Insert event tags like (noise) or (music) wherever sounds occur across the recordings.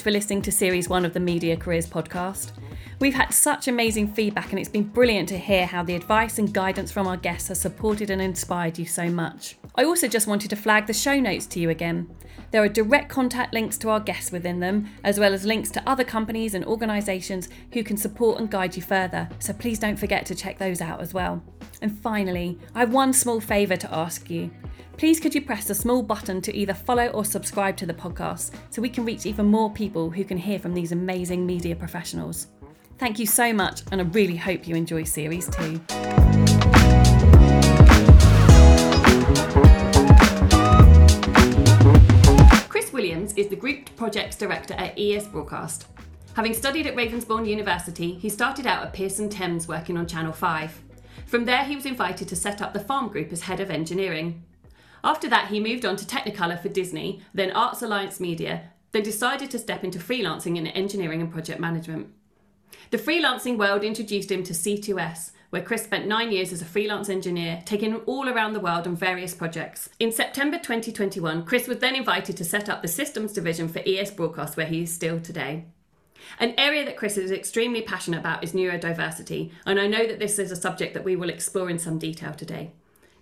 Much for listening to Series 1 of the Media Careers podcast. We've had such amazing feedback, and it's been brilliant to hear how the advice and guidance from our guests has supported and inspired you so much. I also just wanted to flag the show notes to you again. There are direct contact links to our guests within them, as well as links to other companies and organisations who can support and guide you further, so please don't forget to check those out as well. And finally, I have one small favour to ask you. Please could you press the small button to either follow or subscribe to the podcast so we can reach even more people who can hear from these amazing media professionals. Thank you so much, and I really hope you enjoy Series 2. Chris Williams is the Group Projects Director at ES Broadcast. Having studied at Ravensbourne University, he started out at Pearson Thames working on Channel 5. From there, he was invited to set up the Farm Group as head of engineering. After that, he moved on to Technicolor for Disney, then Arts Alliance Media, then decided to step into freelancing in engineering and project management. The freelancing world introduced him to C2S, where Chris spent nine years as a freelance engineer, taking him all around the world on various projects. In September 2021, Chris was then invited to set up the systems division for ES Broadcast, where he is still today. An area that Chris is extremely passionate about is neurodiversity, and I know that this is a subject that we will explore in some detail today.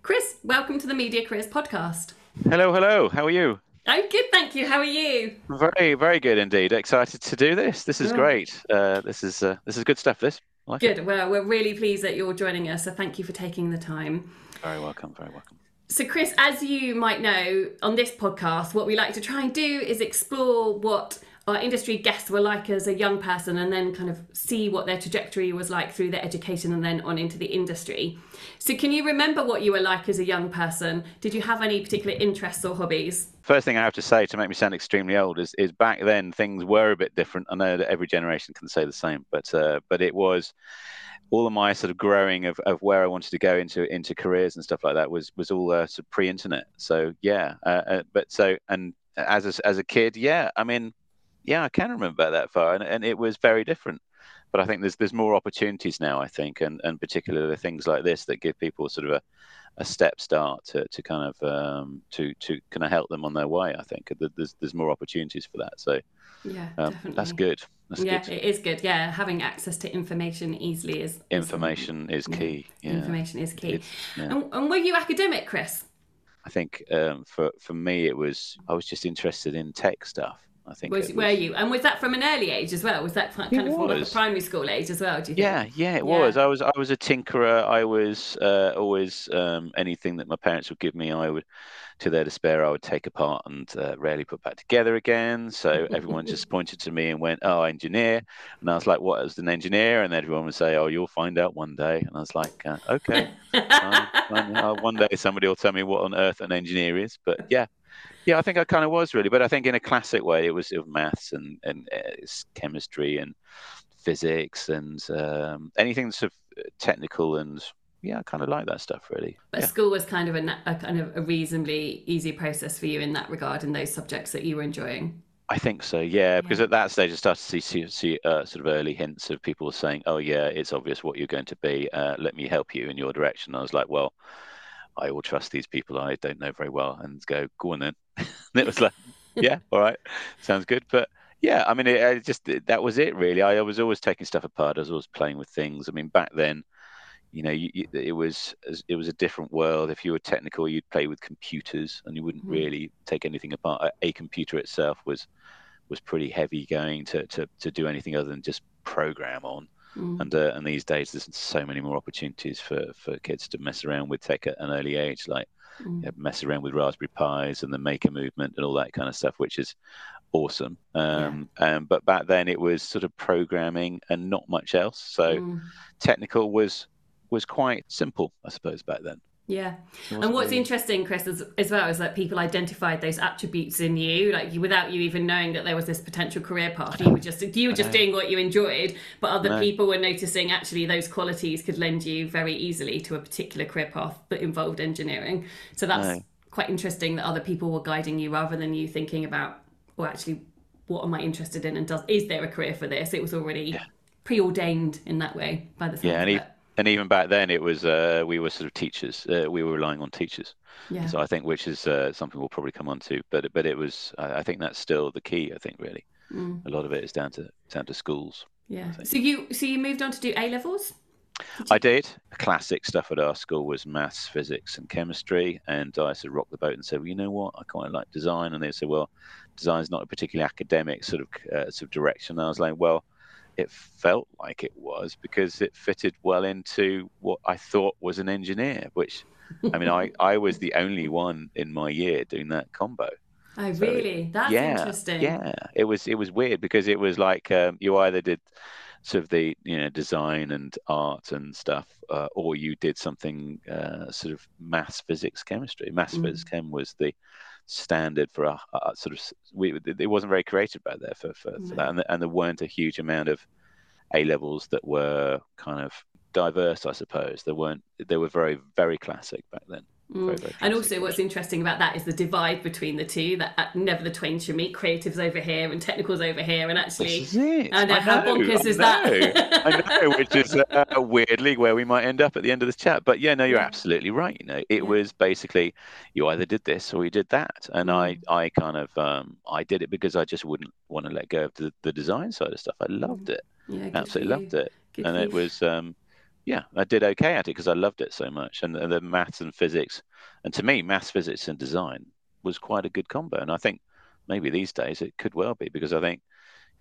Chris, welcome to the Media Careers Podcast. Hello, hello. How are you? I'm good, thank you. How are you? Very, very good indeed. Excited to do this. This is oh. great. Uh, this is uh, this is good stuff. This. Like good. It. Well, we're really pleased that you're joining us. So thank you for taking the time. Very welcome. Very welcome. So, Chris, as you might know, on this podcast, what we like to try and do is explore what our industry guests were like as a young person and then kind of see what their trajectory was like through their education and then on into the industry. So, can you remember what you were like as a young person? Did you have any particular interests or hobbies? First thing I have to say to make me sound extremely old is, is back then things were a bit different. I know that every generation can say the same, but uh, but it was all of my sort of growing of, of where I wanted to go into into careers and stuff like that was was all uh, sort of pre-internet. So yeah, uh, uh, but so and as a, as a kid, yeah, I mean yeah, I can remember that far, and, and it was very different. But I think there's there's more opportunities now. I think, and and particularly things like this that give people sort of a, a step start to, to kind of um, to to kind of help them on their way. I think there's there's more opportunities for that. So yeah, um, that's good. That's yeah, good. it is good. Yeah, having access to information easily is information is, is key. Yeah. Information is key. Yeah. And, and, were you academic, Chris? I think um, for for me it was I was just interested in tech stuff. I think. Was, was, were you? And was that from an early age as well? Was that kind of from like a primary school age as well? Do you think? Yeah, yeah, it yeah. was. I was I was a tinkerer. I was uh, always um, anything that my parents would give me, I would, to their despair, I would take apart and uh, rarely put back together again. So everyone just (laughs) pointed to me and went, "Oh, engineer," and I was like, "What is an engineer?" And everyone would say, "Oh, you'll find out one day." And I was like, uh, "Okay, (laughs) uh, one day somebody will tell me what on earth an engineer is." But yeah, yeah, I think I kind of was really, but I think in a classic way, it was, it was maths and and uh, chemistry and physics and um, anything sort of uh, technical and yeah, I kind of like that stuff really. But yeah. school was kind of a, a, kind of a reasonably easy process for you in that regard, in those subjects that you were enjoying. I think so, yeah, because yeah. at that stage I started to see, see, see uh, sort of early hints of people saying, "Oh yeah, it's obvious what you're going to be. Uh, let me help you in your direction." I was like, "Well, I will trust these people I don't know very well and go, go on then. (laughs) and it was like, yeah, (laughs) all right, sounds good. But yeah, I mean, it, it just that was it really. I, I, was always taking stuff apart. I was always playing with things. I mean, back then, you know, you, you, it was it was a different world. If you were technical, you'd play with computers, and you wouldn't mm. really take anything apart. A, a computer itself was was pretty heavy going to, to to do anything other than just program on. Mm. And uh, and these days, there's so many more opportunities for, for kids to mess around with tech at an early age, like mm. you know, mess around with Raspberry Pis and the Maker movement and all that kind of stuff, which is awesome. Um, yeah. um, but back then, it was sort of programming and not much else. So mm. technical was was quite simple, I suppose, back then. Yeah. And what's really... interesting, Chris, as, as, well, is that people identified those attributes in you, like you, without you even knowing that there was this potential career path. You were just you were just doing what you enjoyed, but other people were noticing actually those qualities could lend you very easily to a particular career path that involved engineering. So that's quite interesting that other people were guiding you rather than you thinking about, well, actually, what am I interested in, and does is there a career for this? It was already yeah. preordained in that way by the yeah, and and even back then, it was uh, we were sort of teachers. Uh, we were relying on teachers. Yeah. So I think, which is uh, something we'll probably come on to, but but it was. I think that's still the key. I think really, Mm. a lot of it is down to down to schools. Yeah. So you so you moved on to do A levels? I did. Classic stuff at our school was maths, physics, and chemistry. And I sort of rocked the boat and said, well, you know what? I quite like design. And they said, well, design's not a particularly academic sort of uh, sort of direction. And I was like, well, it felt like it was because it fitted well into what I thought was an engineer. Which, I mean, I I was the only one in my year doing that combo. Oh, So, really? That's yeah, interesting. Yeah, it was it was weird because it was like um, you either did sort of the you know design and art and stuff, uh, or you did something uh, sort of mass physics, chemistry. Mass Mm. physics, chem was the standard for a, a sort of we. It wasn't very creative back there for for, for that, and, and there weren't a huge amount of A levels that were kind of diverse, I suppose. There weren't. They were very very classic back then. Mm. And also, what's interesting about that is the divide between the two. That uh, never the twain shall meet. Creatives over here and technicals over here, and actually, is it. I know, how bonkers I is that? I know, which is uh, weirdly where we might end up at the end of this chat. But yeah, no, you're absolutely right. You know, it Yeah. was basically you either did this or you did that, and I, Mm. I kind of, um, I did it because I just wouldn't want to let go of the, the design side of stuff. I loved it, yeah, absolutely loved it, Good and it was, um, yeah, I did okay at it because I loved it so much, and, and the maths and physics, and to me, maths, physics, and design was quite a good combo, and I think maybe these days it could well be because I think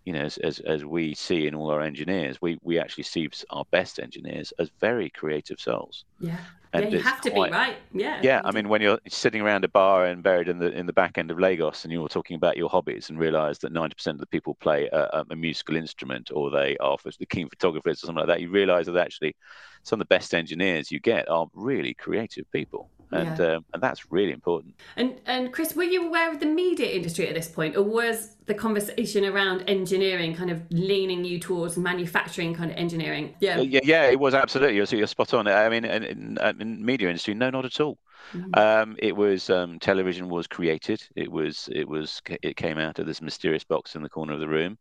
you know, as, as, as we see in all our engineers, we, we actually see our best engineers as very creative souls. Yeah, And yeah, you have to quite- be right. Yeah, Yeah, I mean, when you're sitting around a bar and buried in the in the back end of Lagos, and you're talking about your hobbies, and realise that 90% of the people play a, a musical instrument, or they are the keen photographers, or something like that, you realise that actually some of the best engineers you get are really creative people, and um, and that's really important. And and Chris, were you aware of the media industry at this point, or was the conversation around engineering kind of leaning you towards manufacturing kind of engineering? Yeah. Uh, Yeah, yeah, it was absolutely. You're, you're spot on. I mean, in, in, uh, in media industry, no, not at all. Mhm. Um, it was um, television was created. It was it was it came out of this mysterious box in the corner of the room,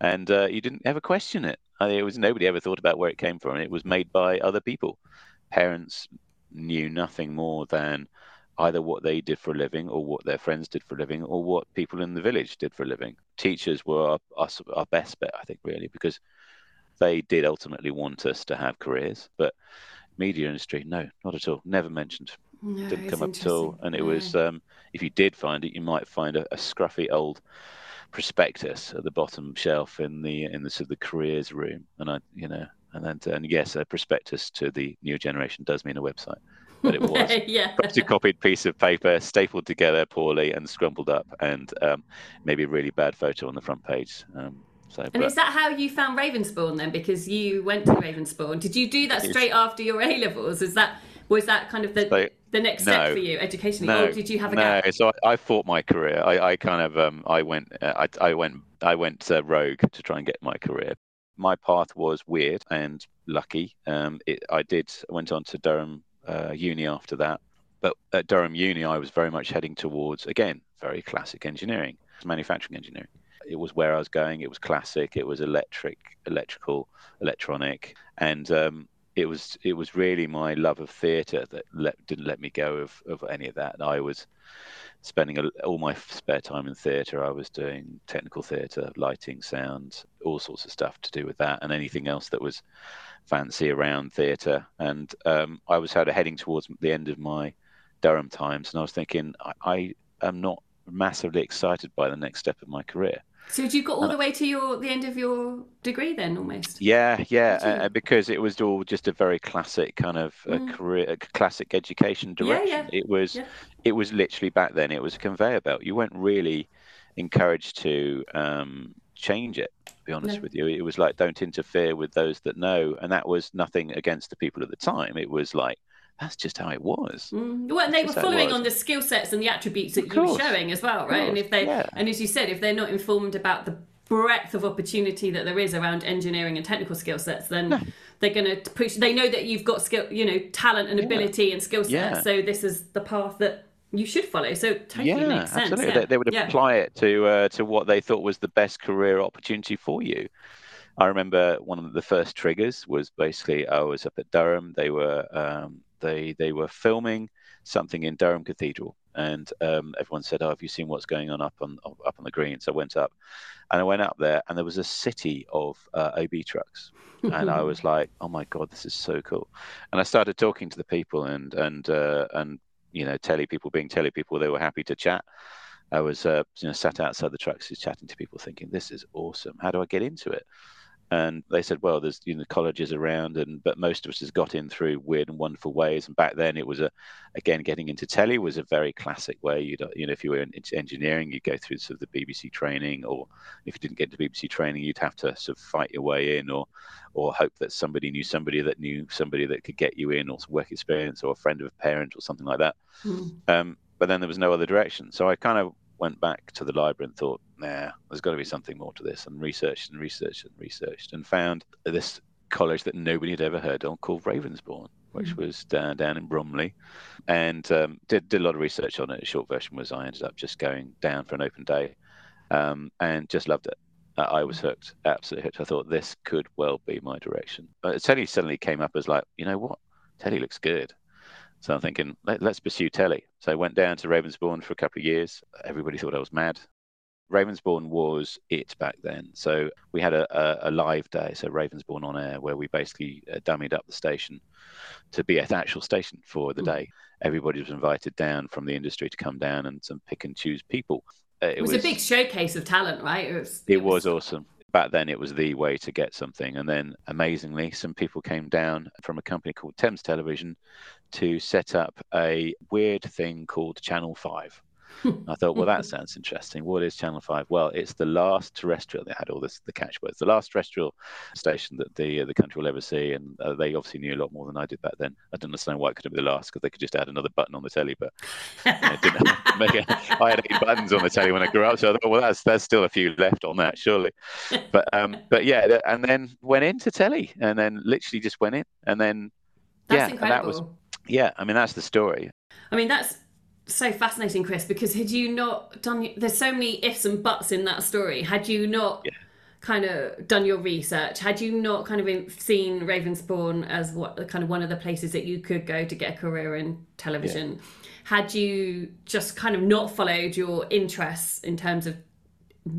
and uh, you didn't ever question it. I mean, it was nobody ever thought about where it came from. It was made by other people. Parents knew nothing more than either what they did for a living, or what their friends did for a living, or what people in the village did for a living. Teachers were our, our, our best bet, I think, really, because they did ultimately want us to have careers, but media industry, no, not at all. Never mentioned. No, Didn't come up at all. And it No. was, um, if you did find it, you might find a, a scruffy old prospectus at the bottom shelf in the in the sort of the careers room. And I, you know, and then and yes, a prospectus to the new generation does mean a website, but it (laughs) was yeah. photocopied piece of paper stapled together poorly and scrumpled up, and um, maybe a really bad photo on the front page. Um, so, And but- is that how you found Ravensbourne then? Because you went to Ravensbourne. Did you do that straight after your A levels? Is that was that kind of the So- the next step for you educationally, No, or did you have a no, gap? so I, I fought my career. I, I kind of um, I went uh, I, I went I went uh, rogue to try and get my career. My path was weird and lucky. Um, it, I did went on to Durham uh, Uni after that, but at Durham Uni I was very much heading towards again very classic engineering, manufacturing engineering. It was where I was going. It was classic. It was electric, electrical, electronic, and um, it was it was really my love of theatre that let, didn't let me go of, of any of that. I was spending a, all my spare time in theatre. I was doing technical theatre, lighting, sound, all sorts of stuff to do with that, and anything else that was fancy around theatre. And um, I was sort of heading towards the end of my Durham times, and I was thinking I, I am not massively excited by the next step of my career. So you got all the way to your the end of your degree then, almost. Yeah, yeah, uh, because it was all just a very classic kind of uh, Mm. career, a classic education Yeah, direction. yeah, It was, yeah. it was literally back then. It was a conveyor belt. You weren't really encouraged to um, change it. To be honest No. with you, it was like don't interfere with those that know, and that was nothing against the people at the time. It was like that's just how it was. Mm. Well, and they were Just how it following on the skill sets and the attributes that you were showing as well, right? And if they, yeah. and as you said, if they're not informed about the breadth of opportunity that there is around engineering and technical skill sets, then they're going to push. They know that you've got skill, you know, talent and Yeah. ability and skill sets. Yeah. So this is the path that you should follow. So totally yeah, makes sense. absolutely. Yeah. They, they would apply it to uh, to what they thought was the best career opportunity for you. I remember one of the first triggers was basically I was up at Durham. They were um, they they were filming something in Durham Cathedral, and um, everyone said, "Oh, have you seen what's going on up on up on the green?" So I went up, and I went up there, and there was a city of uh, OB trucks, and I was (laughs) like, "Oh my god, this is so cool!" And I started talking to the people, and and uh, and you know, telly people being telly people, they were happy to chat. I was uh, you know sat outside the trucks, just chatting to people, thinking, "This is awesome. How do I get into it?" And they said, well, there's you know colleges around, and but most of us has got in through weird and wonderful ways. And back then, it was a again getting into telly was a very classic way. You you know if you were into engineering, you'd go through sort of the BBC training, or if you didn't get into BBC training, you'd have to sort of fight your way in, or or hope that somebody knew somebody that knew somebody that could get you in, or work experience, or a friend of a parent, or something like that. Mm. Um, but then there was no other direction, so I kind of went back to the library and thought, nah, there's got to be something more to this, and researched and researched and researched, and found this college that nobody had ever heard of called Ravensbourne, which mm-hmm. was down down in Bromley, and um, did did a lot of research on it. A short version was I ended up just going down for an open day, um, and just loved it. Uh, I was hooked, absolutely hooked. I thought this could well be my direction. But Telly suddenly came up as like, you know what, Teddy looks good. So I'm thinking, Let, us pursue telly. So I went down to Ravensbourne for a couple of years. Everybody thought I was mad. Ravensbourne was it back then. So we had a, a, a live day, so Ravensbourne on air, where we basically uh, dummied up the station to be an actual station for the mm. day. Everybody was invited down from the industry to come down and some pick and choose people. Uh, it, it was, was, a big showcase of talent, right? It was, it, it was, was awesome back then it was the way to get something. And then amazingly, some people came down from a company called Thames Television to set up a weird thing called Channel 5. I thought, well, that (laughs) sounds interesting. What is Channel Five? Well, it's the last terrestrial. They had all this the catchwords. The last terrestrial station that the uh, the country will ever see, and uh, they obviously knew a lot more than I did back then. I don't understand why it couldn't be the last because they could just add another button on the telly. But you know, (laughs) I had eight buttons on the telly when I grew up, so I thought, well, that's there's still a few left on that, surely. But um, (laughs) but yeah, and then went into telly, and then literally just went in, and then that's yeah, that was yeah. I mean, that's the story. I mean, that's so fascinating, Chris, because had you not done, there's so many ifs and buts in that story. Had you not yeah. kind of done your research, had you not kind of seen Ravensbourne as what kind of one of the places that you could go to get a career in television, yeah. had you just kind of not followed your interests in terms of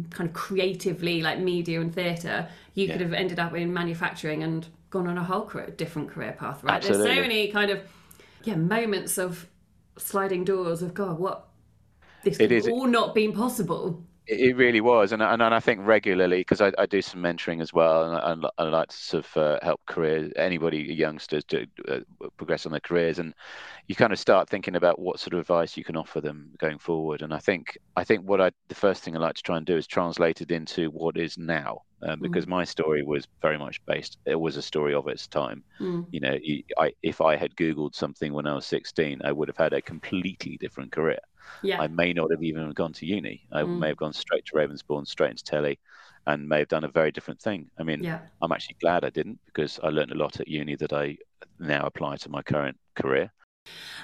kind of creatively like media and theatre, you yeah. could have ended up in manufacturing and gone on a whole career, different career path, right? Absolutely. There's so many kind of yeah moments of sliding doors of God, what this could all not been possible. It really was, and and, and I think regularly because I, I do some mentoring as well, and I, I like to sort of uh, help careers anybody youngsters to uh, progress on their careers, and you kind of start thinking about what sort of advice you can offer them going forward. And I think I think what I the first thing I like to try and do is translate it into what is now, um, because mm. my story was very much based. It was a story of its time. Mm. You know, I, if I had Googled something when I was 16, I would have had a completely different career. Yeah. I may not have even gone to uni. I mm. may have gone straight to Ravensbourne, straight into telly, and may have done a very different thing. I mean, yeah. I'm actually glad I didn't because I learned a lot at uni that I now apply to my current career.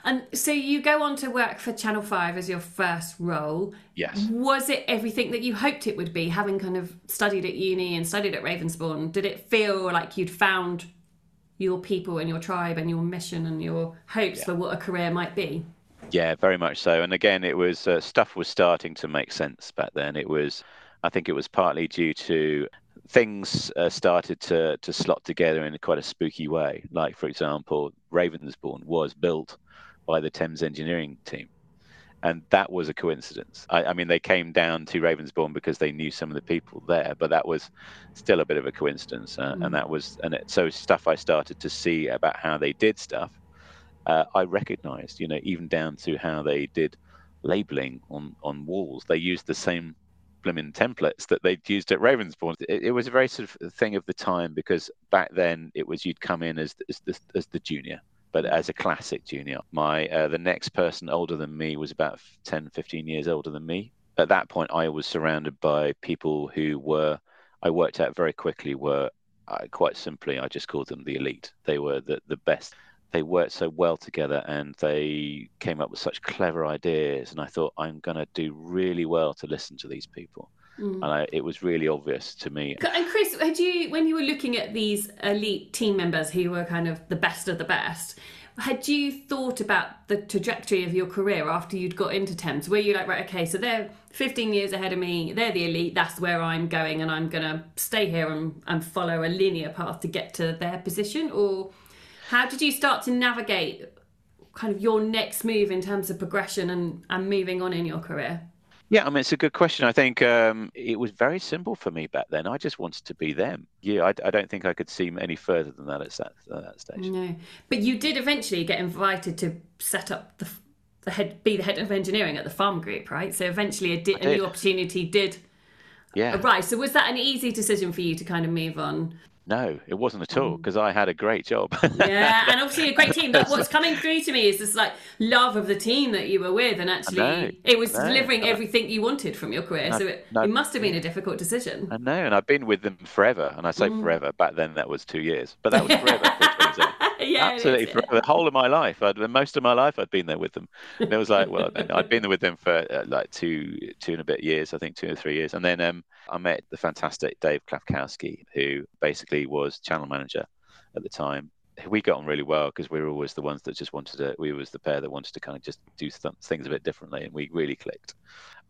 And so you go on to work for Channel 5 as your first role. Yes. Was it everything that you hoped it would be, having kind of studied at uni and studied at Ravensbourne? Did it feel like you'd found your people and your tribe and your mission and your hopes yeah. for what a career might be? Yeah, very much so. And again, it was uh, stuff was starting to make sense back then. It was, I think, it was partly due to things uh, started to to slot together in quite a spooky way. Like, for example, Ravensbourne was built by the Thames engineering team. And that was a coincidence. I, I, mean, they came down to Ravensbourne because they knew some of the people there, but that was still a bit of a coincidence. Uh, mm. And that was, and it, so stuff I started to see about how they did stuff uh, I recognized, you know, even down to how they did labeling on, on walls. They used the same blimmin' templates that they'd used at Ravensbourne. It, it, was a very sort of thing of the time because back then it was you'd come in as, as, the, as the junior, but as a classic junior. My uh, The next person older than me was about 10, 15 years older than me. At that point, I was surrounded by people who were, I worked out very quickly, were uh, quite simply, I just called them the elite. They were the, the best they worked so well together and they came up with such clever ideas. And I thought, I'm going to do really well to listen to these people. Mm. And I, it was really obvious to me. And Chris, had you, when you were looking at these elite team members who were kind of the best of the best, had you thought about the trajectory of your career after you'd got into Thames? Were you like, right, okay, so they're 15 years ahead of me, they're the elite, that's where I'm going, and I'm going to stay here and, and follow a linear path to get to their position? Or how did you start to navigate kind of your next move in terms of progression and, and moving on in your career? Yeah, I mean, it's a good question. I think um, it was very simple for me back then. I just wanted to be them. Yeah, I, I don't think I could see any further than that at that, at that stage. No, but you did eventually get invited to set up the, the head, be the head of engineering at the farm group, right? So eventually, a, di- a new opportunity did yeah. arise. So was that an easy decision for you to kind of move on? No, it wasn't at all because mm. I had a great job. yeah, and obviously a great team. But (laughs) what's coming through to me is this like love of the team that you were with, and actually it was delivering everything you wanted from your career. so it, it, must have been a difficult decision. I know, and I've been with them forever, and I say mm. forever. Back then, that was two years, but that was (laughs) forever. yeah, absolutely for the whole of my life. I'd most of my life I'd been there with them. And it was like, well, I'd been there with them for uh, like two two and a bit years, I think two or three years, and then um, I met the fantastic Dave Klafkowski, who basically was channel manager at the time. We got on really well because we were always the ones that just wanted to. We was the pair that wanted to kind of just do th- things a bit differently, and we really clicked.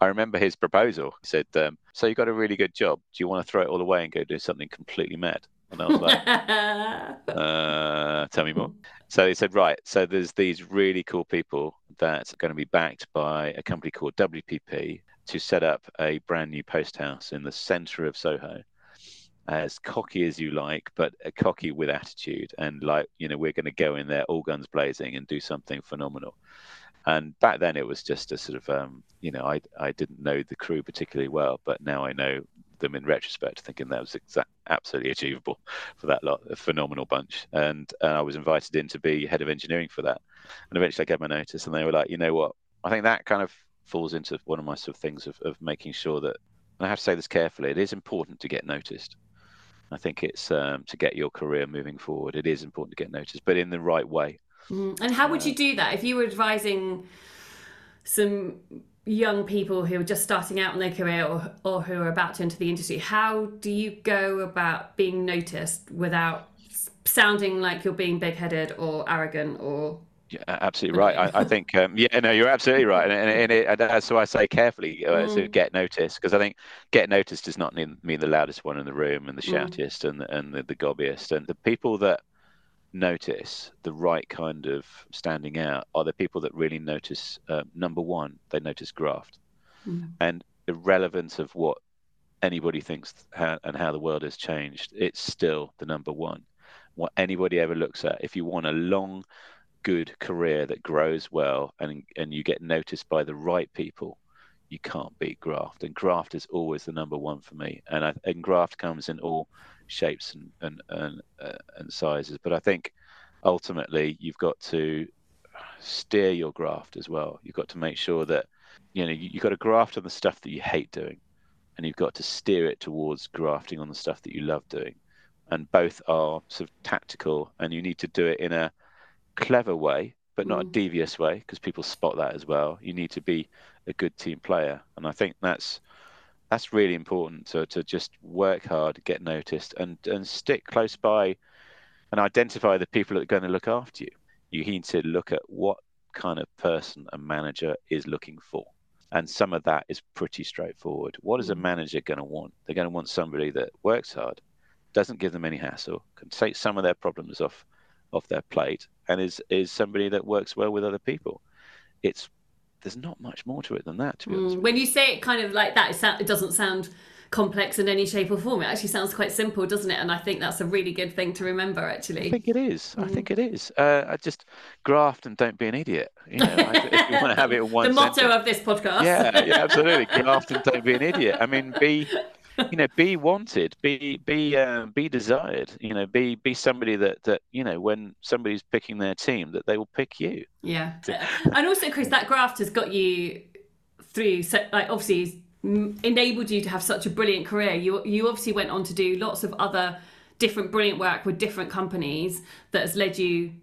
I remember his proposal. He said, um, "So you got a really good job. Do you want to throw it all away and go do something completely mad?" And I was like, (laughs) uh, tell me more. So he said, right, so there's these really cool people that are going to be backed by a company called WPP to set up a brand new post house in the center of Soho. As cocky as you like, but cocky with attitude. And like, you know, we're going to go in there all guns blazing and do something phenomenal. And back then it was just a sort of, um, you know, I, I didn't know the crew particularly well, but now I know them in retrospect, thinking that was exact, absolutely achievable for that lot, a phenomenal bunch. And, I was invited in to be head of engineering for that. And eventually I gave my notice, and they were like, you know what? I think that kind of falls into one of my sort of things of, of making sure that, and I have to say this carefully, it is important to get noticed. I think it's um, to get your career moving forward. It is important to get noticed, but in the right way. Mm. And how would you do that if you were advising some young people who are just starting out in their career or, or who are about to enter the industry, how do you go about being noticed without sounding like you're being big headed or arrogant or yeah, absolutely right. I, I think, um, yeah, no, you're absolutely right, and, and, and, it, and so I say carefully uh, mm. to get noticed because I think get noticed does not mean, mean the loudest one in the room and the mm. shoutiest mm. and the, and the, the gobbiest, and the people that notice the right kind of standing out are the people that really notice uh, number one they notice graft mm. and relevance of what anybody thinks how, and how the world has changed it's still the number one what anybody ever looks at if you want a long good career that grows well and and you get noticed by the right people you can't beat graft and graft is always the number one for me and I, and graft comes in all shapes and and and, uh, and sizes. But I think ultimately you've got to steer your graft as well. You've got to make sure that you know you, you've got to graft on the stuff that you hate doing, and you've got to steer it towards grafting on the stuff that you love doing. And both are sort of tactical, and you need to do it in a clever way, but not mm. a devious way, because people spot that as well. You need to be a good team player, and I think that's that's really important to, to just work hard, get noticed, and, and stick close by and identify the people that are going to look after you. You need to look at what kind of person a manager is looking for. And some of that is pretty straightforward. What is a mm. manager going to want? They're going to want somebody that works hard, doesn't give them any hassle, can take some of their problems off off their plate, and is is somebody that works well with other people. It's there's not much more to it than that. To be honest. Mm, when you say it kind of like that, it, it doesn't sound complex in any shape or form. It actually sounds quite simple, doesn't it? And I think that's a really good thing to remember. Actually, I think it is. Mm. I think it is. Uh, I just graft and don't be an idiot. You know, if you want to have it in (laughs) one. the motto sentence. of this podcast. Yeah, yeah, absolutely. graft and don't be an idiot. I mean, be you know be wanted be be um, be desired you know be be somebody that that you know when somebody's picking their team that they will pick you. Yeah. And also chris that graft has got you through so like obviously enabled you to have such a brilliant career. You you obviously went on to do lots of other different brilliant work with different companies that has led you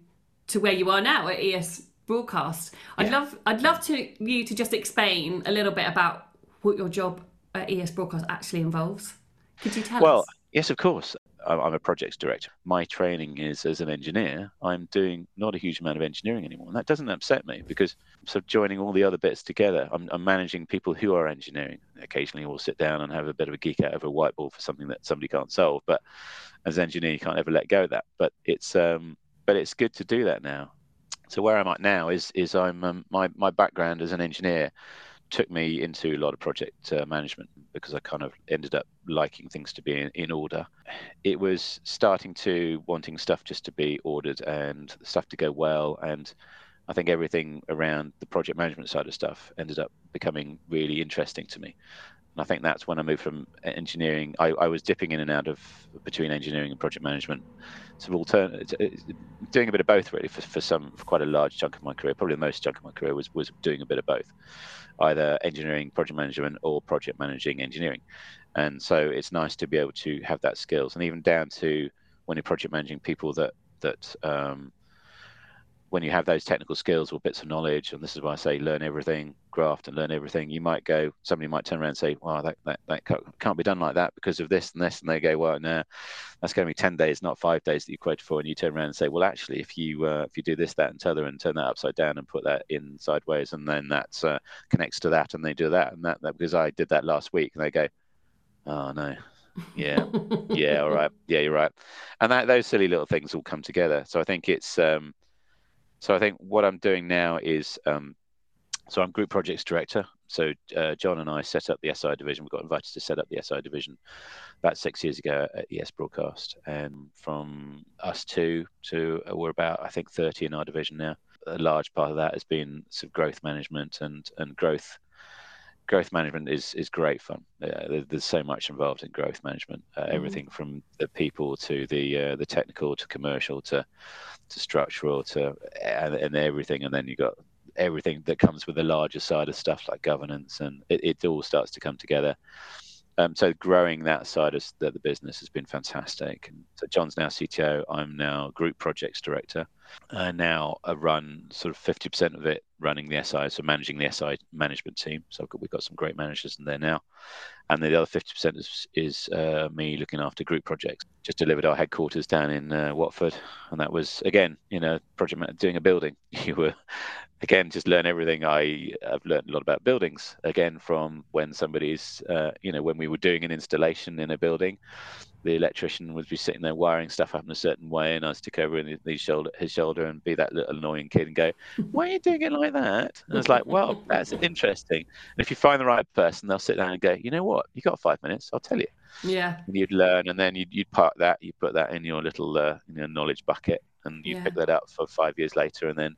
to where you are now at es broadcast. I'd love i'd love to you to just explain a little bit about what your job ES Broadcast actually involves. Could you tell well, us? Well, yes, of course. I'm a projects director. My training is as an engineer. I'm doing not a huge amount of engineering anymore. And that doesn't upset me because of joining all the other bits together. I'm, I'm managing people who are engineering. Occasionally we'll sit down and have a bit of a geek out over a whiteboard for something that somebody can't solve. But as an engineer, you can't ever let go of that. But it's um, but it's good to do that now. So where I'm at now is is I'm um, my my background as an engineer took me into a lot of project uh, management because I kind of ended up liking things to be in, in, order. It was starting to wanting stuff just to be ordered and stuff to go well. And I think everything around the project management side of stuff ended up becoming really interesting to me. And I think that's when I moved from engineering. I, I was dipping in and out of between engineering and project management, sort of alternate, doing a bit of both really for, for some for quite a large chunk of my career. Probably the most chunk of my career was was doing a bit of both, either engineering, project management, or project managing engineering. And so it's nice to be able to have that skills, and even down to when you're project managing people that that um, when you have those technical skills or bits of knowledge, and this is why I say learn everything, graft and learn everything, you might go, somebody might turn around and say, well, that, that, that can't be done like that because of this and this. And they go, well, no, that's going to be 10 days, not five days that you quoted for. And you turn around and say, well, actually, if you uh, if you do this, that, and t'other and turn that upside down and put that in sideways, and then that uh, connects to that, and they do that, and that, that because I did that last week, and they go, oh, no, yeah (laughs) yeah all right yeah you're right and that those silly little things all come together so i think it's um so I think what I'm doing now is, um, so I'm group projects director. So uh, John and I set up the SI division. We got invited to set up the SI division about six years ago at ES Broadcast, and from us two to uh, we're about I think 30 in our division now. A large part of that has been sort of growth management and and growth growth management is is great fun. There's so much involved in growth management. Uh, mm-hmm. Everything from the people to the uh, the technical to commercial to to structural to and, and, everything, and then you've got everything that comes with the larger side of stuff like governance, and it, it all starts to come together. Um, so growing that side of the, the, business has been fantastic. And so John's now CTO. I'm now group projects director. And now I run sort of 50% of it running the SI, so managing the SI management team. So got, we've got some great managers in there now. And the other 50% is, is uh, me looking after group projects. Just delivered our headquarters down in uh, Watford. And that was, again, you know, project doing a building. (laughs) You were again just learn everything i have learned a lot about buildings again from when somebody's uh, you know when we were doing an installation in a building the electrician would be sitting there wiring stuff up in a certain way and I'd stick over in his shoulder his shoulder and be that little annoying kid and go why are you doing it like that? And it's like well (laughs) that's interesting. And if you find the right person they'll sit down and go you know what? You got five minutes. I'll tell you. Yeah. And you'd learn and then you'd, you'd park that you put that in your little uh, in your knowledge bucket and you yeah. pick that up for five years later and then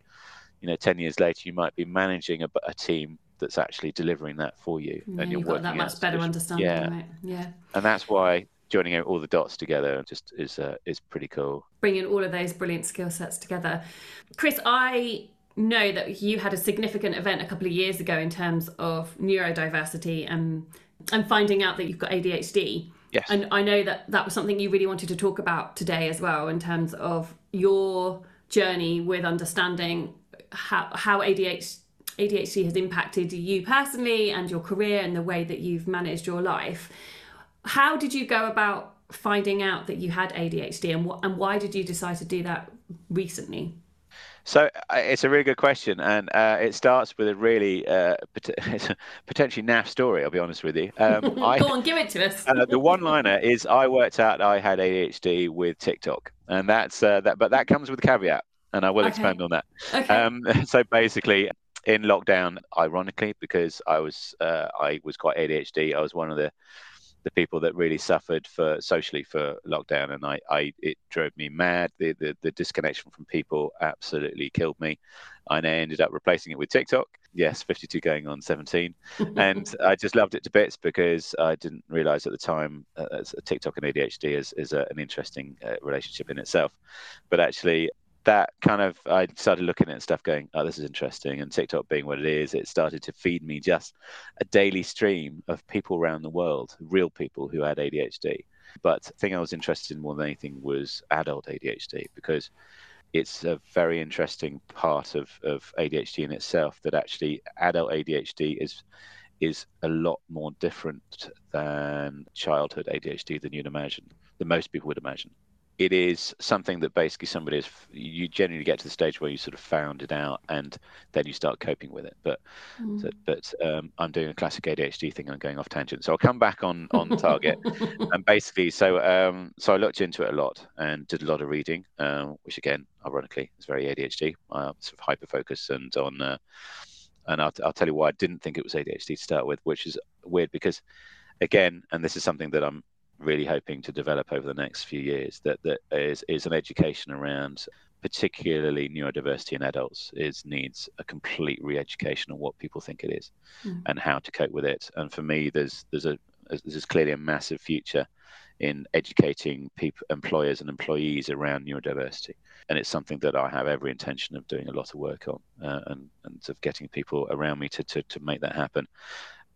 you know 10 years later you might be managing a, a team that's actually delivering that for you yeah, and you're you've got that much better understanding yeah. yeah. And that's why joining all the dots together just is uh, is pretty cool. Bringing all of those brilliant skill sets together. Chris i know that you had a significant event a couple of years ago in terms of neurodiversity and and finding out that you've got adhd yes. And i know that that was something you really wanted to talk about today as well in terms of your journey with understanding how how ADHD ADHD has impacted you personally and your career and the way that you've managed your life. How did you go about finding out that you had ADHD and what and why did you decide to do that recently? So uh, it's a really good question, and uh, it starts with a really uh, pot- (laughs) potentially naff story. I'll be honest with you. Um, (laughs) I, Go on, give it to us. (laughs) uh, the one-liner is I worked out I had ADHD with TikTok, and that's uh, that. But that comes with a caveat and I will okay. expand on that. Okay. Um, so basically, in lockdown, ironically, because I was uh, I was quite ADHD, I was one of the the people that really suffered for socially for lockdown, and I, I it drove me mad. The, the the disconnection from people absolutely killed me. I ended up replacing it with TikTok. Yes, 52 going on 17, (laughs) and I just loved it to bits because I didn't realize at the time uh, TikTok and ADHD is is a, an interesting uh, relationship in itself, but actually that kind of I started looking at stuff going, oh, this is interesting. And TikTok being what it is, it started to feed me just a daily stream of people around the world, real people who had ADHD. But the thing I was interested in more than anything was adult ADHD because it's a very interesting part of, of ADHD in itself that actually adult ADHD is is a lot more different than childhood ADHD than you'd imagine, than most people would imagine it is something that basically somebody is you generally get to the stage where you sort of found it out and then you start coping with it. But mm. so, but um, i'm doing a classic adhd thing i'm going off tangent. So i'll come back on on target. (laughs) And basically so um, so i looked into it a lot and did a lot of reading um, which again ironically is very adhd uh, sort of hyper focus and on uh, and I'll, I'll tell you why i didn't think it was adhd to start with which is weird because again and this is something that i'm really hoping to develop over the next few years that that is is an education around particularly neurodiversity in adults is needs a complete re-education on what people think it is mm. and how to cope with it. And for me there's there's a there's clearly a massive future in educating people employers and employees around neurodiversity. And it's something that I have every intention of doing a lot of work on uh, and and of getting people around me to, to to make that happen.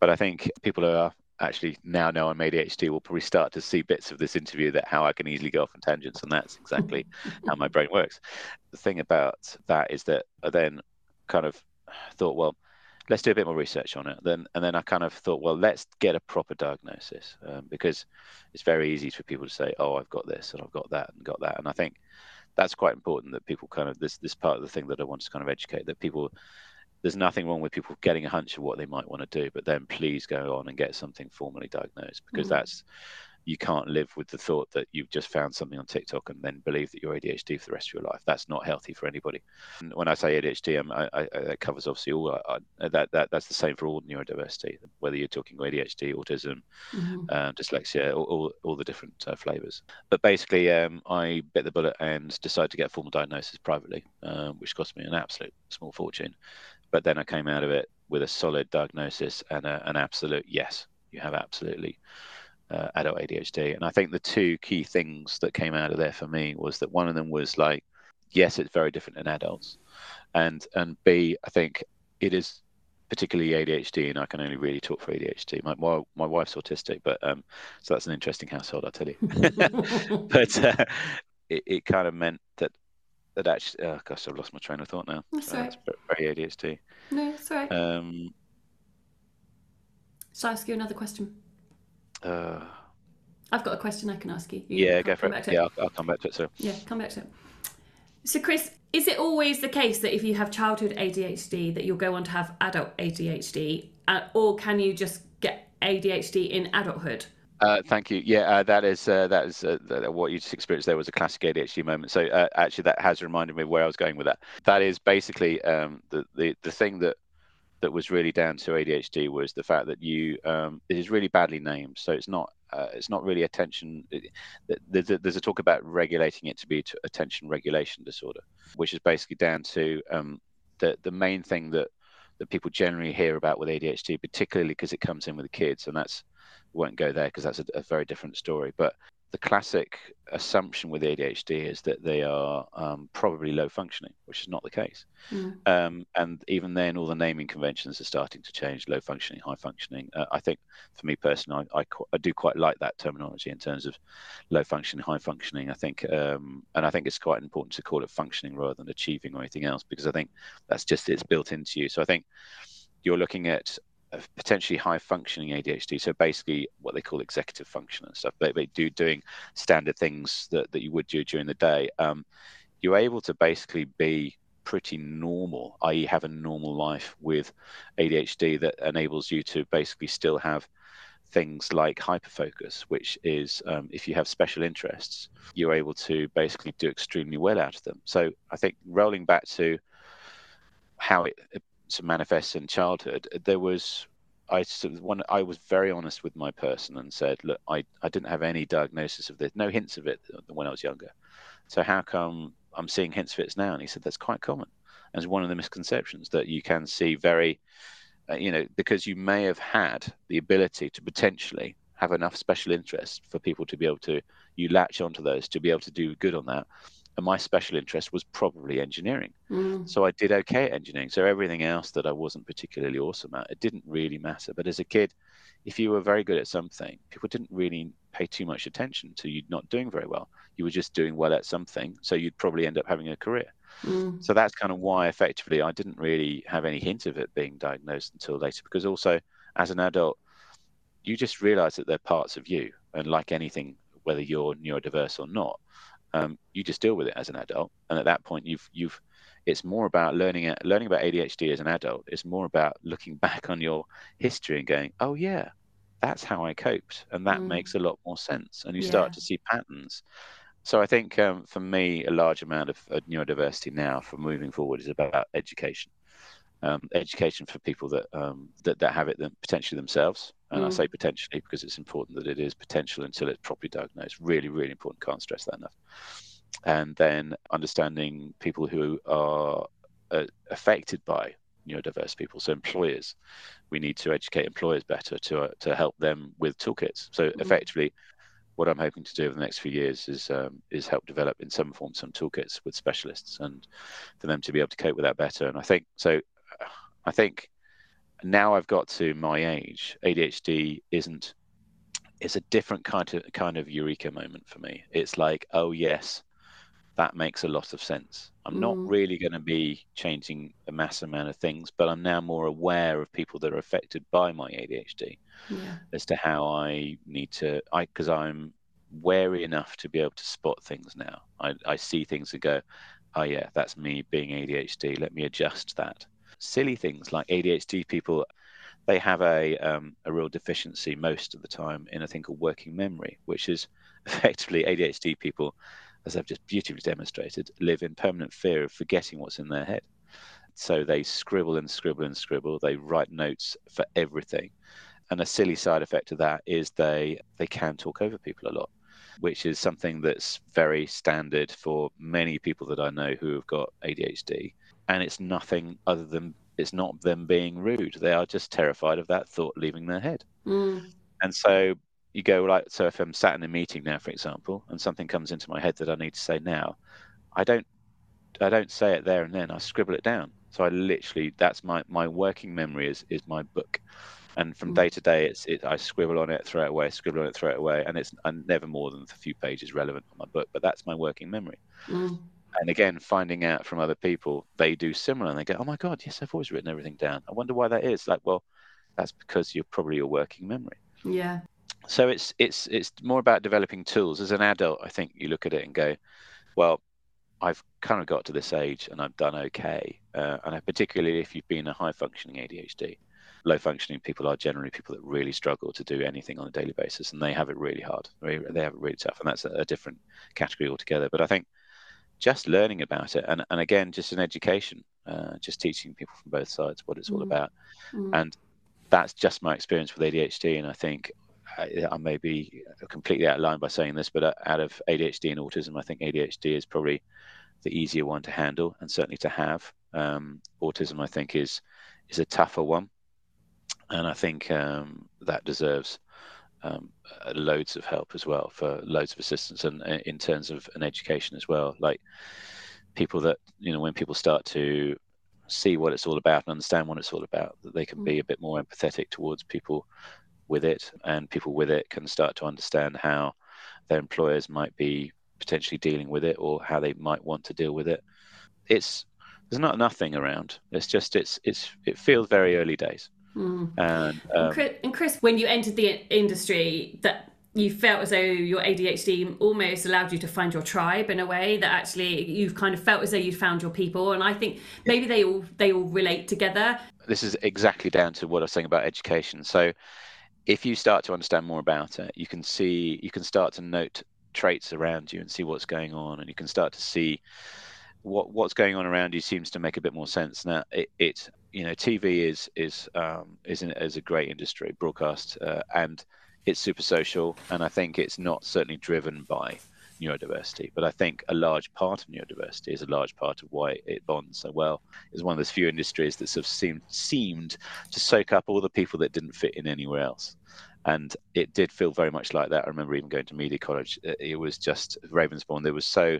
But I think people are actually now know I'm ADHD will probably start to see bits of this interview that how I can easily go off on tangents, and that's exactly (laughs) how my brain works. The thing about that is that I then kind of thought, well, let's do a bit more research on it. Then and then I kind of thought, well, let's get a proper diagnosis um, because it's very easy for people to say, oh, I've got this and I've got that and got that, and I think that's quite important that people kind of this this part of the thing that I want to kind of educate that people there's nothing wrong with people getting a hunch of what they might want to do, but then please go on and get something formally diagnosed because mm-hmm. that's you can't live with the thought that you've just found something on TikTok and then believe that you're ADHD for the rest of your life. That's not healthy for anybody. And when I say ADHD, I'm, I, I, that covers obviously all. I, that, that that's the same for all neurodiversity, whether you're talking ADHD, autism, mm-hmm. uh, dyslexia, all, all, all, the different uh, flavors. But basically, um, I bit the bullet and decided to get a formal diagnosis privately, um, which cost me an absolute small fortune. But then I came out of it with a solid diagnosis and a, an absolute yes, you have absolutely uh, adult ADHD. And I think the two key things that came out of there for me was that one of them was like, yes, it's very different in adults, and and B, I think it is particularly ADHD, and I can only really talk for ADHD. My my, my wife's autistic, but um, so that's an interesting household, I tell you. (laughs) (laughs) but uh, it, it kind of meant that that actually, oh gosh, I've lost my train of thought now. That's uh, right. very ADHD. No, right. Um, Shall I ask you another question? Uh, I've got a question I can ask you. you yeah, go for it. Yeah, I'll, I'll, come back to it. So yeah, come back to it. So, Chris, is it always the case that if you have childhood ADHD, that you'll go on to have adult ADHD, uh, or can you just get ADHD in adulthood? Uh, thank you. Yeah, uh, that is uh, that is what you just experienced. There was a classic ADHD moment. So actually, that has reminded me of where I was going with that. That is basically um, the, the the thing that that was really down to ADHD was the fact that you um, it is really badly named. So it's not uh, it's not really attention. There's a, there's a talk about regulating it to be attention regulation disorder, which is basically down to um, the the main thing that that people generally hear about with ADHD, particularly because it comes in with the kids, and that's won't go there because that's a, a, very different story. But the classic assumption with ADHD is that they are um, probably low functioning, which is not the case. Mm. Um, and even then, all the naming conventions are starting to change low functioning, high functioning. Uh, I think for me personally, I, I, I, do quite like that terminology in terms of low functioning, high functioning. I think, um, and I think it's quite important to call it functioning rather than achieving or anything else because I think that's just it's built into you. So I think you're looking at potentially high functioning ADHD. So basically, what they call executive function and stuff. They, they do doing standard things that, that you would do during the day. Um, you're able to basically be pretty normal, i.e., have a normal life with ADHD that enables you to basically still have things like hyperfocus, which is um, if you have special interests, you're able to basically do extremely well out of them. So I think rolling back to how it to manifest in childhood, there was I one I was very honest with my person and said, look, I, I didn't have any diagnosis of this, no hints of it when I was younger. So how come I'm seeing hints of it now? And he said that's quite common. It's one of the misconceptions that you can see very, uh, you know, because you may have had the ability to potentially have enough special interest for people to be able to you latch onto those to be able to do good on that and my special interest was probably engineering. Mm. So I did okay at engineering. So everything else that I wasn't particularly awesome at, it didn't really matter. But as a kid, if you were very good at something, people didn't really pay too much attention to you not doing very well. You were just doing well at something, so you'd probably end up having a career. Mm. So that's kind of why, effectively, I didn't really have any hint of it being diagnosed until later. Because also, as an adult, you just realize that they're parts of you. And like anything, whether you're neurodiverse or not, um, you just deal with it as an adult. And at that point, you've you've it's more about learning learning about ADHD as an adult. It's more about looking (laughs) back on your history and going, oh yeah, that's how I coped, and that mm. makes a lot more sense. And you yeah. start to see patterns. So I think um, for me, a large amount of, of neurodiversity now for moving forward is about education um, education for people that, um, that that have it them, potentially themselves. And mm. I say potentially because it's important that it is potential until it's properly diagnosed. Really, really important. Can't stress that enough. And then understanding people who are uh, affected by neurodiverse people. So employers, we need to educate employers better to uh, to help them with toolkits. So mm. effectively, what I'm hoping to do over the next few years is um, is help develop in some form some toolkits with specialists and for them to be able to cope with that better. And I think so. I think now I've got to my age, ADHD isn't. It's a different kind of kind of eureka moment for me. It's like, oh yes, that makes a lot of sense. I'm mm. not really going to be changing a mass amount of things, but I'm now more aware of people that are affected by my ADHD yeah. as to how I need to. I because I'm wary enough to be able to spot things now. I, I see things and go, oh yeah, that's me being ADHD. Let me adjust that silly things like ADHD people, they have a um, a real deficiency most of the time in a thing called working memory, which is (laughs) effectively ADHD people, as I've just beautifully demonstrated, live in permanent fear of forgetting what's in their head. So they scribble and scribble and scribble. They write notes for everything, and a silly side effect of that is they they can talk over people a lot which is something that's very standard for many people that I know who have got ADHD and it's nothing other than it's not them being rude. They are just terrified of that thought leaving their head. Mm. And so you go like, so if I'm sat in a meeting now, for example, and something comes into my head that I need to say now, I don't, I don't say it there and then. I scribble it down. So I literally, that's my my working memory is is my book, and from mm. day to day, it's it, I scribble on it, throw it away, scribble on it, throw it away, and it's I'm never more than a few pages relevant on my book. But that's my working memory. Mm and again finding out from other people they do similar and they go oh my god yes i've always written everything down. I wonder why that is. Like well that's because you're probably your working memory. Yeah. So it's it's it's more about developing tools. As an adult i think you look at it and go well i've kind of got to this age and i've done okay. Uh, and particularly if you've been a high functioning adhd low functioning people are generally people that really struggle to do anything on a daily basis and they have it really hard. They have it really tough and that's a, a different category altogether. But i think just learning about it. And, and again just an education uh, just teaching people from both sides what it's all mm. about. Mm. and that's just my experience with adhd and i think I, I, may be completely out of line by saying this but uh, out of adhd and autism i think adhd is probably the easier one to handle and certainly to have. Um, autism i think is is a tougher one. And i think um, that deserves um, uh, loads of help as well for loads of assistance and uh, in terms of an education as well. Like people that you know when people start to see what it's all about and understand what it's all about that they can be mm. a bit more empathetic towards people with it and people with it can start to understand how their employers might be potentially dealing with it or how they might want to deal with it. It's there's not nothing around. It's just it's it's it feels very early days Mm. And, um, and, Chris, when you entered the industry, that you felt as though your ADHD almost allowed you to find your tribe in a way that actually you've kind of felt as though you found your people, and I think maybe they all they all relate together. This is exactly down to what I was saying about education. So, if you start to understand more about it, you can see you can start to note traits around you and see what's going on, and you can start to see what what's going on around you seems to make a bit more sense now. It, it you know, TV is is um, is, an, is a great industry, broadcast, uh, and it's super social, and I think it's not certainly driven by neurodiversity, but I think a large part of neurodiversity is a large part of why it bonds so well. It's one of those few industries that sort of seemed seemed to soak up all the people that didn't fit in anywhere else. And it did feel very much like that. I remember even going to media college. It was just Ravensbourne. There was so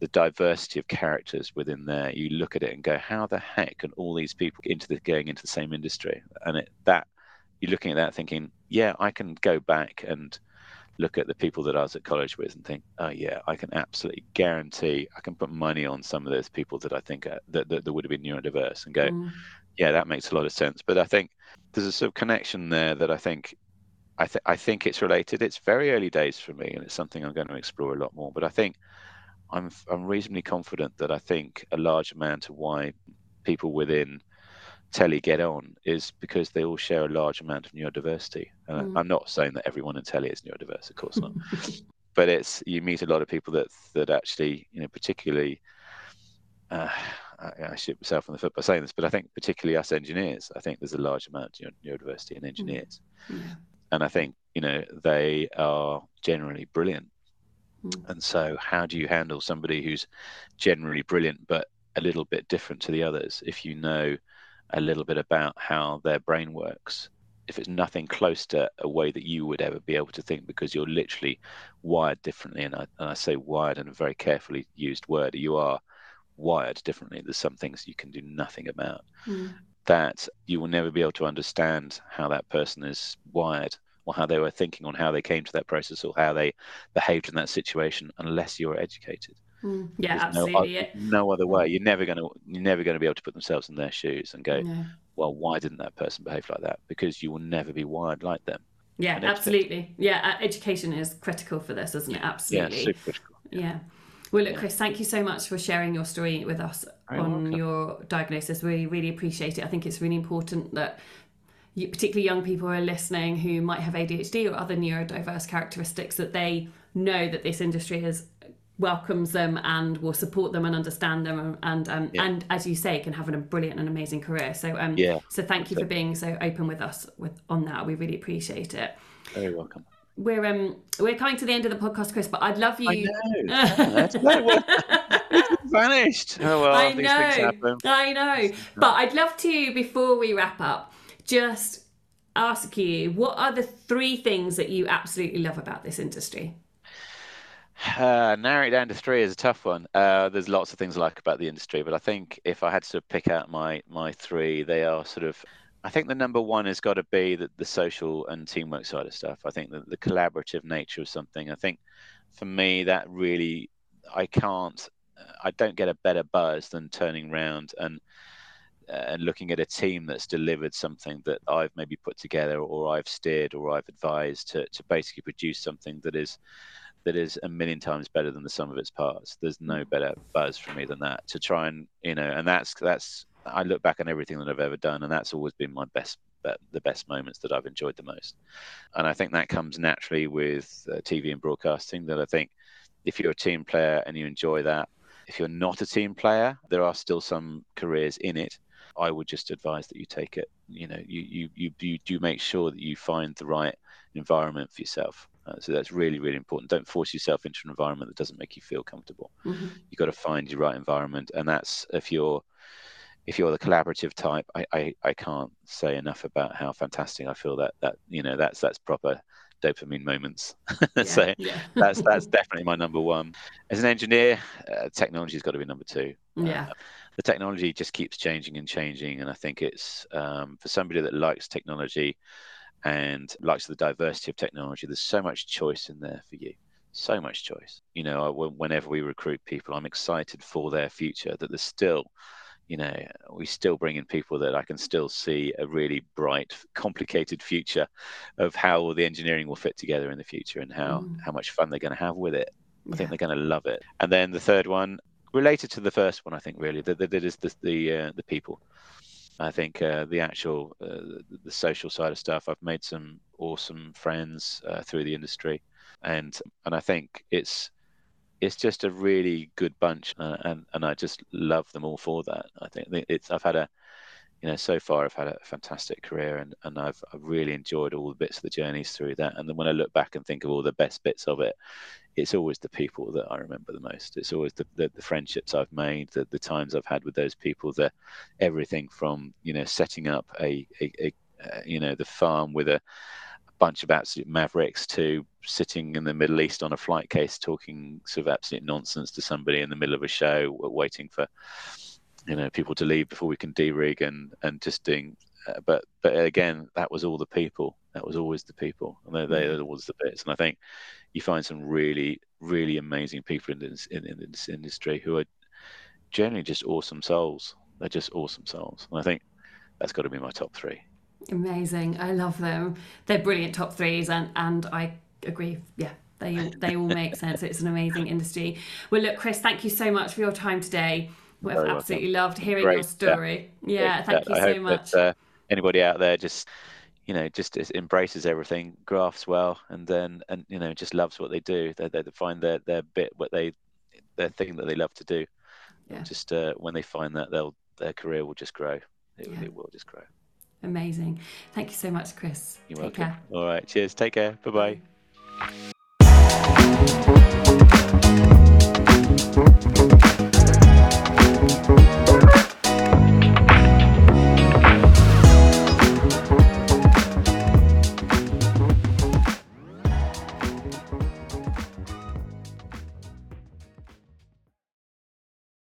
the diversity of characters within there, you look at it and go, how the heck can all these people into the going into the same industry? And it, that you're looking at that thinking, yeah, I can go back and look at the people that I was at college with and think, oh yeah, I can absolutely guarantee I can put money on some of those people that I think are, that, that, that would have been neurodiverse and go, mm. yeah, that makes a lot of sense. But I think there's a sort of connection there that I think I, th- I think it's related. It's very early days for me, and it's something I'm going to explore a lot more. But I think I'm I'm reasonably confident that I think a large amount of why people within telly get on is because they all share a large amount of neurodiversity. Uh, mm. I'm not saying that everyone in telly is neurodiverse, of course not. (laughs) but it's you meet a lot of people that that actually, you know, particularly. Uh, I, I shoot myself in the foot by saying this, but I think particularly us engineers, I think there's a large amount of neurodiversity in engineers, mm. yeah. and I think you know they are generally brilliant. Mm. And so, how do you handle somebody who's generally brilliant but a little bit different to the others? If you know a little bit about how their brain works, if it's nothing close to a way that you would ever be able to think because you're literally wired differently and I, and I say wired in a very carefully used word you are wired differently there's some things you can do nothing about mm. that you will never be able to understand how that person is wired or how they were thinking on how they came to that process or how they behaved in that situation unless you're educated Mm, yeah, There's absolutely. No, no, other way. You're never going to you're never going to be able to put themselves in their shoes and go, well, why didn't that person behave like that? Because you will never be wired like them. Yeah, absolutely. Yeah, education is critical for this, isn't it? Absolutely. Yeah, super critical. Yeah. yeah. Well, look, Chris, thank you so much for sharing your story with us Very on welcome. your diagnosis. We really appreciate it. I think it's really important that particularly young people who are listening who might have ADHD or other neurodiverse characteristics that they know that this industry is welcomes them and will support them and understand them and um, yeah. and as you say can have a brilliant and amazing career. So um yeah. so thank you for being so open with us with on that. We really appreciate it. Very welcome. We're um we're coming to the end of the podcast chris but i'd love you. (laughs) I know. vanished. Oh well i know. i know. But i'd love to before we wrap up just ask you what are the three things that you absolutely love about this industry uh, narrow it down to three is a tough one. Uh, there's lots of things I like about the industry, but I think if I had to pick out my my three, they are sort of. I think the number one has got to be the, the social and teamwork side of stuff. I think the, the collaborative nature of something. I think for me that really, I can't, I don't get a better buzz than turning around and and looking at a team that's delivered something that I've maybe put together or I've steered or I've advised to to basically produce something that is that is a million times better than the sum of its parts. There's no better buzz for me than that to try and you know, and that's that's I look back on everything that I've ever done, and that's always been my best the best moments that I've enjoyed the most. And I think that comes naturally with uh, TV and broadcasting. That I think if you're a team player and you enjoy that, if you're not a team player, there are still some careers in it. I would just advise that you take it. You know, you you you, you do make sure that you find the right environment for yourself. Uh, so that's really, really important. Don't force yourself into an environment that doesn't make you feel comfortable. Mm-hmm. You've got to find your right environment, and that's if you're if you're the collaborative type. I, I, I can't say enough about how fantastic I feel that that you know that's that's proper dopamine moments. (laughs) Yeah, so yeah. that's that's (laughs) definitely my number one. As an engineer, uh, technology's got to be number two. Yeah. Uh, the technology just keeps changing and changing, and I think it's um, for somebody that likes technology and likes the diversity of technology. There's so much choice in there for you. So much choice. You know, whenever we recruit people, I'm excited for their future. That there's still, you know, we still bring in people that I can still see a really bright, complicated future of how the engineering will fit together in the future and how mm. how much fun they're going to have with it. I think they're going to love it. And then the third one, related to the first one, I think really that, that is the the, uh, the people. I think uh, the actual uh, the social side of stuff. I've made some awesome friends uh, through the industry, and and I think it's it's just a really good bunch, uh, and and I just love them all for that. I think it's I've had a you know so far I've had a fantastic career, and and I've I've really enjoyed all the bits of the journeys through that. And then when I look back and think of all the best bits of it, it's always the people that I remember the most. It's always the, the, the, friendships I've made, the, the times I've had with those people, the everything from you know setting up a, a, a uh, you know the farm with a, a bunch of absolute mavericks to sitting in the Middle East on a flight case talking sort of absolute nonsense to somebody in the middle of a show, waiting for you know people to leave before we can de-rig and and just doing. Uh, but but again, that was all the people. That was always the people, and they, they mm. always the bits. And I think you find some really, really amazing people in this in, in this industry who are generally just awesome souls. They're just awesome souls, and I think that's got to be my top three. Amazing. I love them. They're brilliant top threes, and and I agree. Yeah, they they all make (laughs) sense. It's an amazing industry. Well, look, Chris, thank you so much for your time today. We've Very absolutely welcome. loved hearing Great. your story. Yeah, Yeah, thank you I so much. That, uh, anybody out there just you know just embraces everything, grafts well, and then and you know just loves what they do. They, they find their their bit, what they their thing that they love to do. Yeah. Just uh, when they find that, they'll their career will just grow. It, Yeah. it will just grow. Amazing. Thank you so much, Chris. You're Take welcome. care. All right. Cheers. Take care. Bye bye.